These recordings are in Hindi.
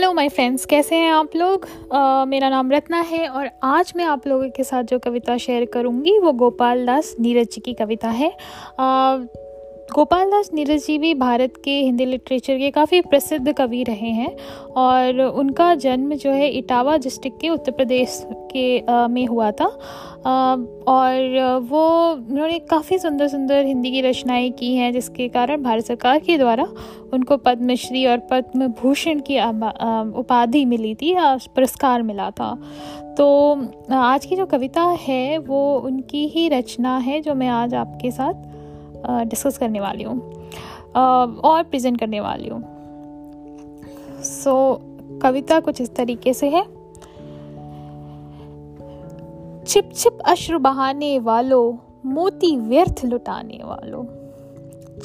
हेलो माय फ्रेंड्स कैसे हैं आप लोग? uh, मेरा नाम रत्ना है और आज मैं आप लोगों के साथ जो कविता शेयर करूँगी वो गोपाल दास नीरज जी की कविता है। uh, गोपाल दास नीरज जी भी भारत के हिंदी लिटरेचर के काफ़ी प्रसिद्ध कवि रहे हैं और उनका जन्म जो है इटावा डिस्ट्रिक्ट के उत्तर प्रदेश के आ, में हुआ था। आ, और वो उन्होंने काफ़ी सुंदर सुंदर हिंदी की रचनाएँ की हैं जिसके कारण भारत सरकार के द्वारा उनको पद्मश्री और पद्म भूषण की उपाधि मिली थी पुरस्कार मिला था। तो आज की जो कविता है वो उनकी ही रचना है जो मैं आज आपके साथ डिस्कस करने वाली हूँ। और प्रेजेंट करने वाली हूँ। सो so, कविता कुछ इस तरीके से है। छिप छिप अश्रु बहाने वालों मोती व्यर्थ लुटाने वालों।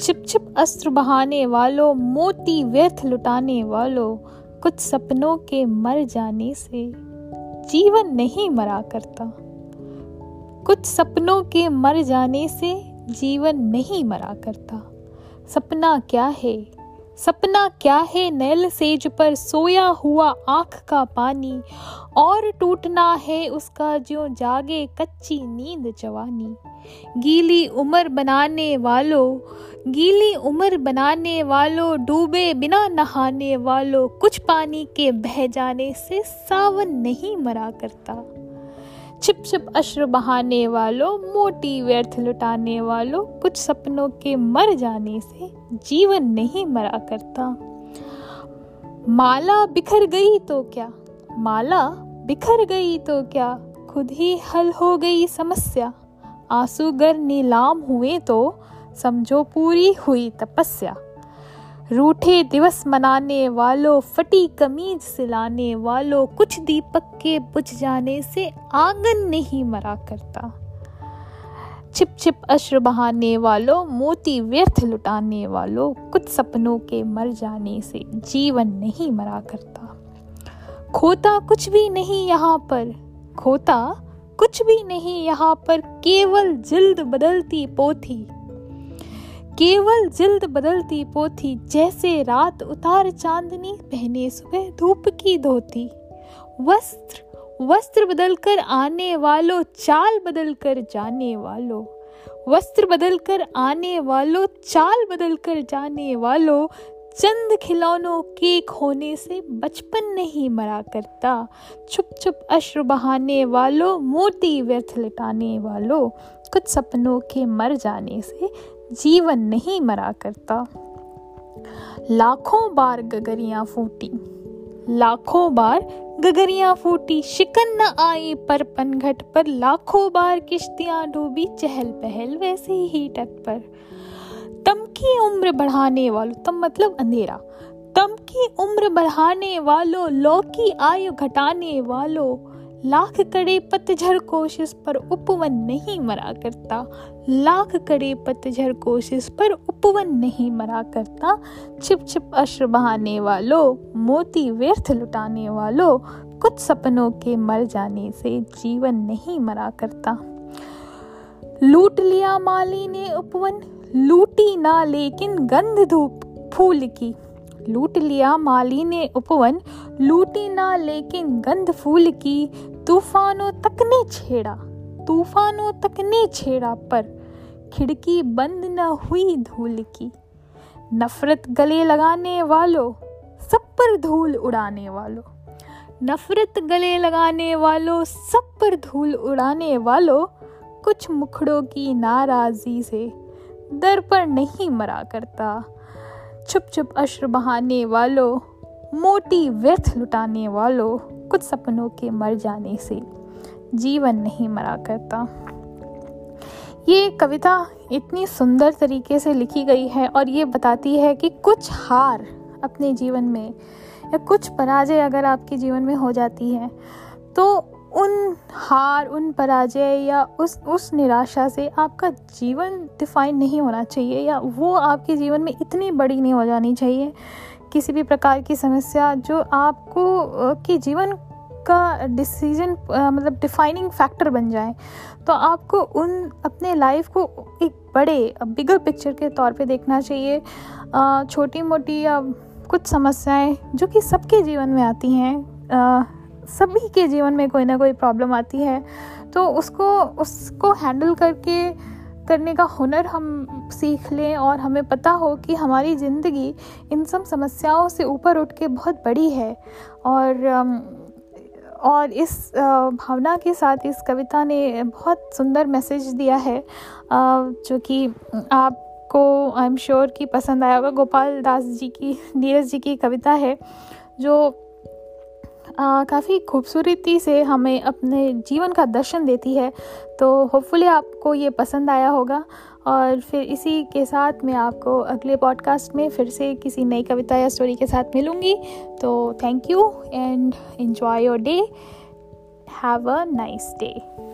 छिप छिप अस्त्र बहाने वालों, मोती व्यर्थ लुटाने वालों, कुछ सपनों के मर जाने से जीवन नहीं मरा करता। कुछ सपनों के मर जाने से जीवन नहीं मरा करता। सपना क्या है? सपना क्या है? नैल सेज पर सोया हुआ आँख का पानी, और टूटना है उसका जो जागे कच्ची नींद जवानी। गीली उम्र बनाने वालों, गीली उम्र बनाने वालों, डूबे बिना नहाने वालों, कुछ पानी के बह जाने से सावन नहीं मरा करता। छिप छिप अश्र बहाने वालों, मोटी व्यर्थ लुटाने वालों, कुछ सपनों के मर जाने से जीवन नहीं मरा करता। माला बिखर गई तो क्या? माला बिखर गई तो क्या? खुद ही हल हो गई समस्या। आँसू गर नीलाम हुए तो समझो पूरी हुई तपस्या। रूठे दिवस मनाने वालों, फटी कमीज सिलाने वालों, कुछ दीपक के बुझ जाने से आँगन नहीं मरा करता। छिप छिप अश्र बहाने वालों, मोती व्यर्थ लुटाने वालों, कुछ सपनों के मर जाने से जीवन नहीं मरा करता। खोता कुछ भी नहीं यहाँ पर। खोता कुछ भी नहीं यहाँ पर केवल जिल्द बदलती पोथी। केवल जिल्द बदलती पोथी जैसे रात उतार चांदनी पहने सुबह धूप की धोती। वस्त्र वस्त्र बदलकर आने वालों, चाल बदलकर जाने वालों। वस्त्र बदलकर आने वालों, चाल बदलकर जाने वालों चंद खिलौनों के खोने से बचपन नहीं मरा करता। छुप छुप अश्र बहाने वालों, मोती व्यर्थ लटाने वालों, कुछ सपनों के मर जाने से जीवन नहीं मरा करता। लाखों बार गगरियाँ फूटी। लाखों बार गगरियाँ फूटी। शिकन न आई पर पनघट पर। लाखों बार किश्तियाँ डूबी। चहल पहल वैसे ही तट पर। की उम्र बढ़ाने वालों तम मतलब अंधेरा। तम की उम्र बढ़ाने वालों लौ की आयु घटाने वालों, लाख कड़े पतझर कोशिश पर उपवन नहीं मरा करता। लाख कड़े पतझर कोशिश पर उपवन नहीं मरा करता। छिप छिप अश्र बहाने वालों, मोती व्यर्थ लुटाने वालों, कुछ सपनों के मर जाने से जीवन नहीं मरा करता। लूट लिया माली ने उपवन लूटी ना लेकिन गंध धूप फूल की। लूट लिया माली ने उपवन, लूटी ना लेकिन गंध फूल की। तूफानों तक ने छेड़ा, तूफानों तक ने छेड़ा पर। खिड़की बंद न हुई धूल की। नफरत गले लगाने वालों, सब पर धूल उड़ाने वालों। नफरत गले लगाने वालों, सब पर धूल उड़ाने वालों। कुछ मुखड़ों की नाराजी से दर पर नहीं मरा करता। छुप छुप अश्र बहाने वालों, मोटी व्यर्थ लुटाने वालों कुछ सपनों के मर जाने से जीवन नहीं मरा करता। ये कविता इतनी सुंदर तरीके से लिखी गई है और ये बताती है कि कुछ हार अपने जीवन में या कुछ पराजय अगर आपके जीवन में हो जाती है तो उन हार, उन पराजय या उस उस निराशा से आपका जीवन डिफाइन नहीं होना चाहिए या वो आपके जीवन में इतनी बड़ी नहीं हो जानी चाहिए। किसी भी प्रकार की समस्या जो आपको के जीवन का डिसीज़न मतलब डिफाइनिंग फैक्टर बन जाए तो आपको उन, अपने लाइफ को एक बड़े बिगर पिक्चर के तौर पे देखना चाहिए। छोटी मोटी या कुछ समस्याएँ जो कि सबके जीवन में आती हैं सभी के जीवन में कोई ना कोई प्रॉब्लम आती है। तो उसको उसको हैंडल करके करने का हुनर हम सीख लें और हमें पता हो कि हमारी ज़िंदगी इन सब समस्याओं से ऊपर उठ के बहुत बड़ी है। और और इस भावना के साथ इस कविता ने बहुत सुंदर मैसेज दिया है जो कि आपको आई एम श्योर कि पसंद आया होगा। गोपाल दास जी की, नीरज जी की कविता है, जो काफ़ी खूबसूरती से हमें अपने जीवन का दर्शन देती है तो होपफुली आपको ये पसंद आया होगा। और फिर इसी के साथ मैं आपको अगले पॉडकास्ट में फिर से किसी नई कविता या स्टोरी के साथ मिलूँगी। तो thank you and enjoy your day have a nice day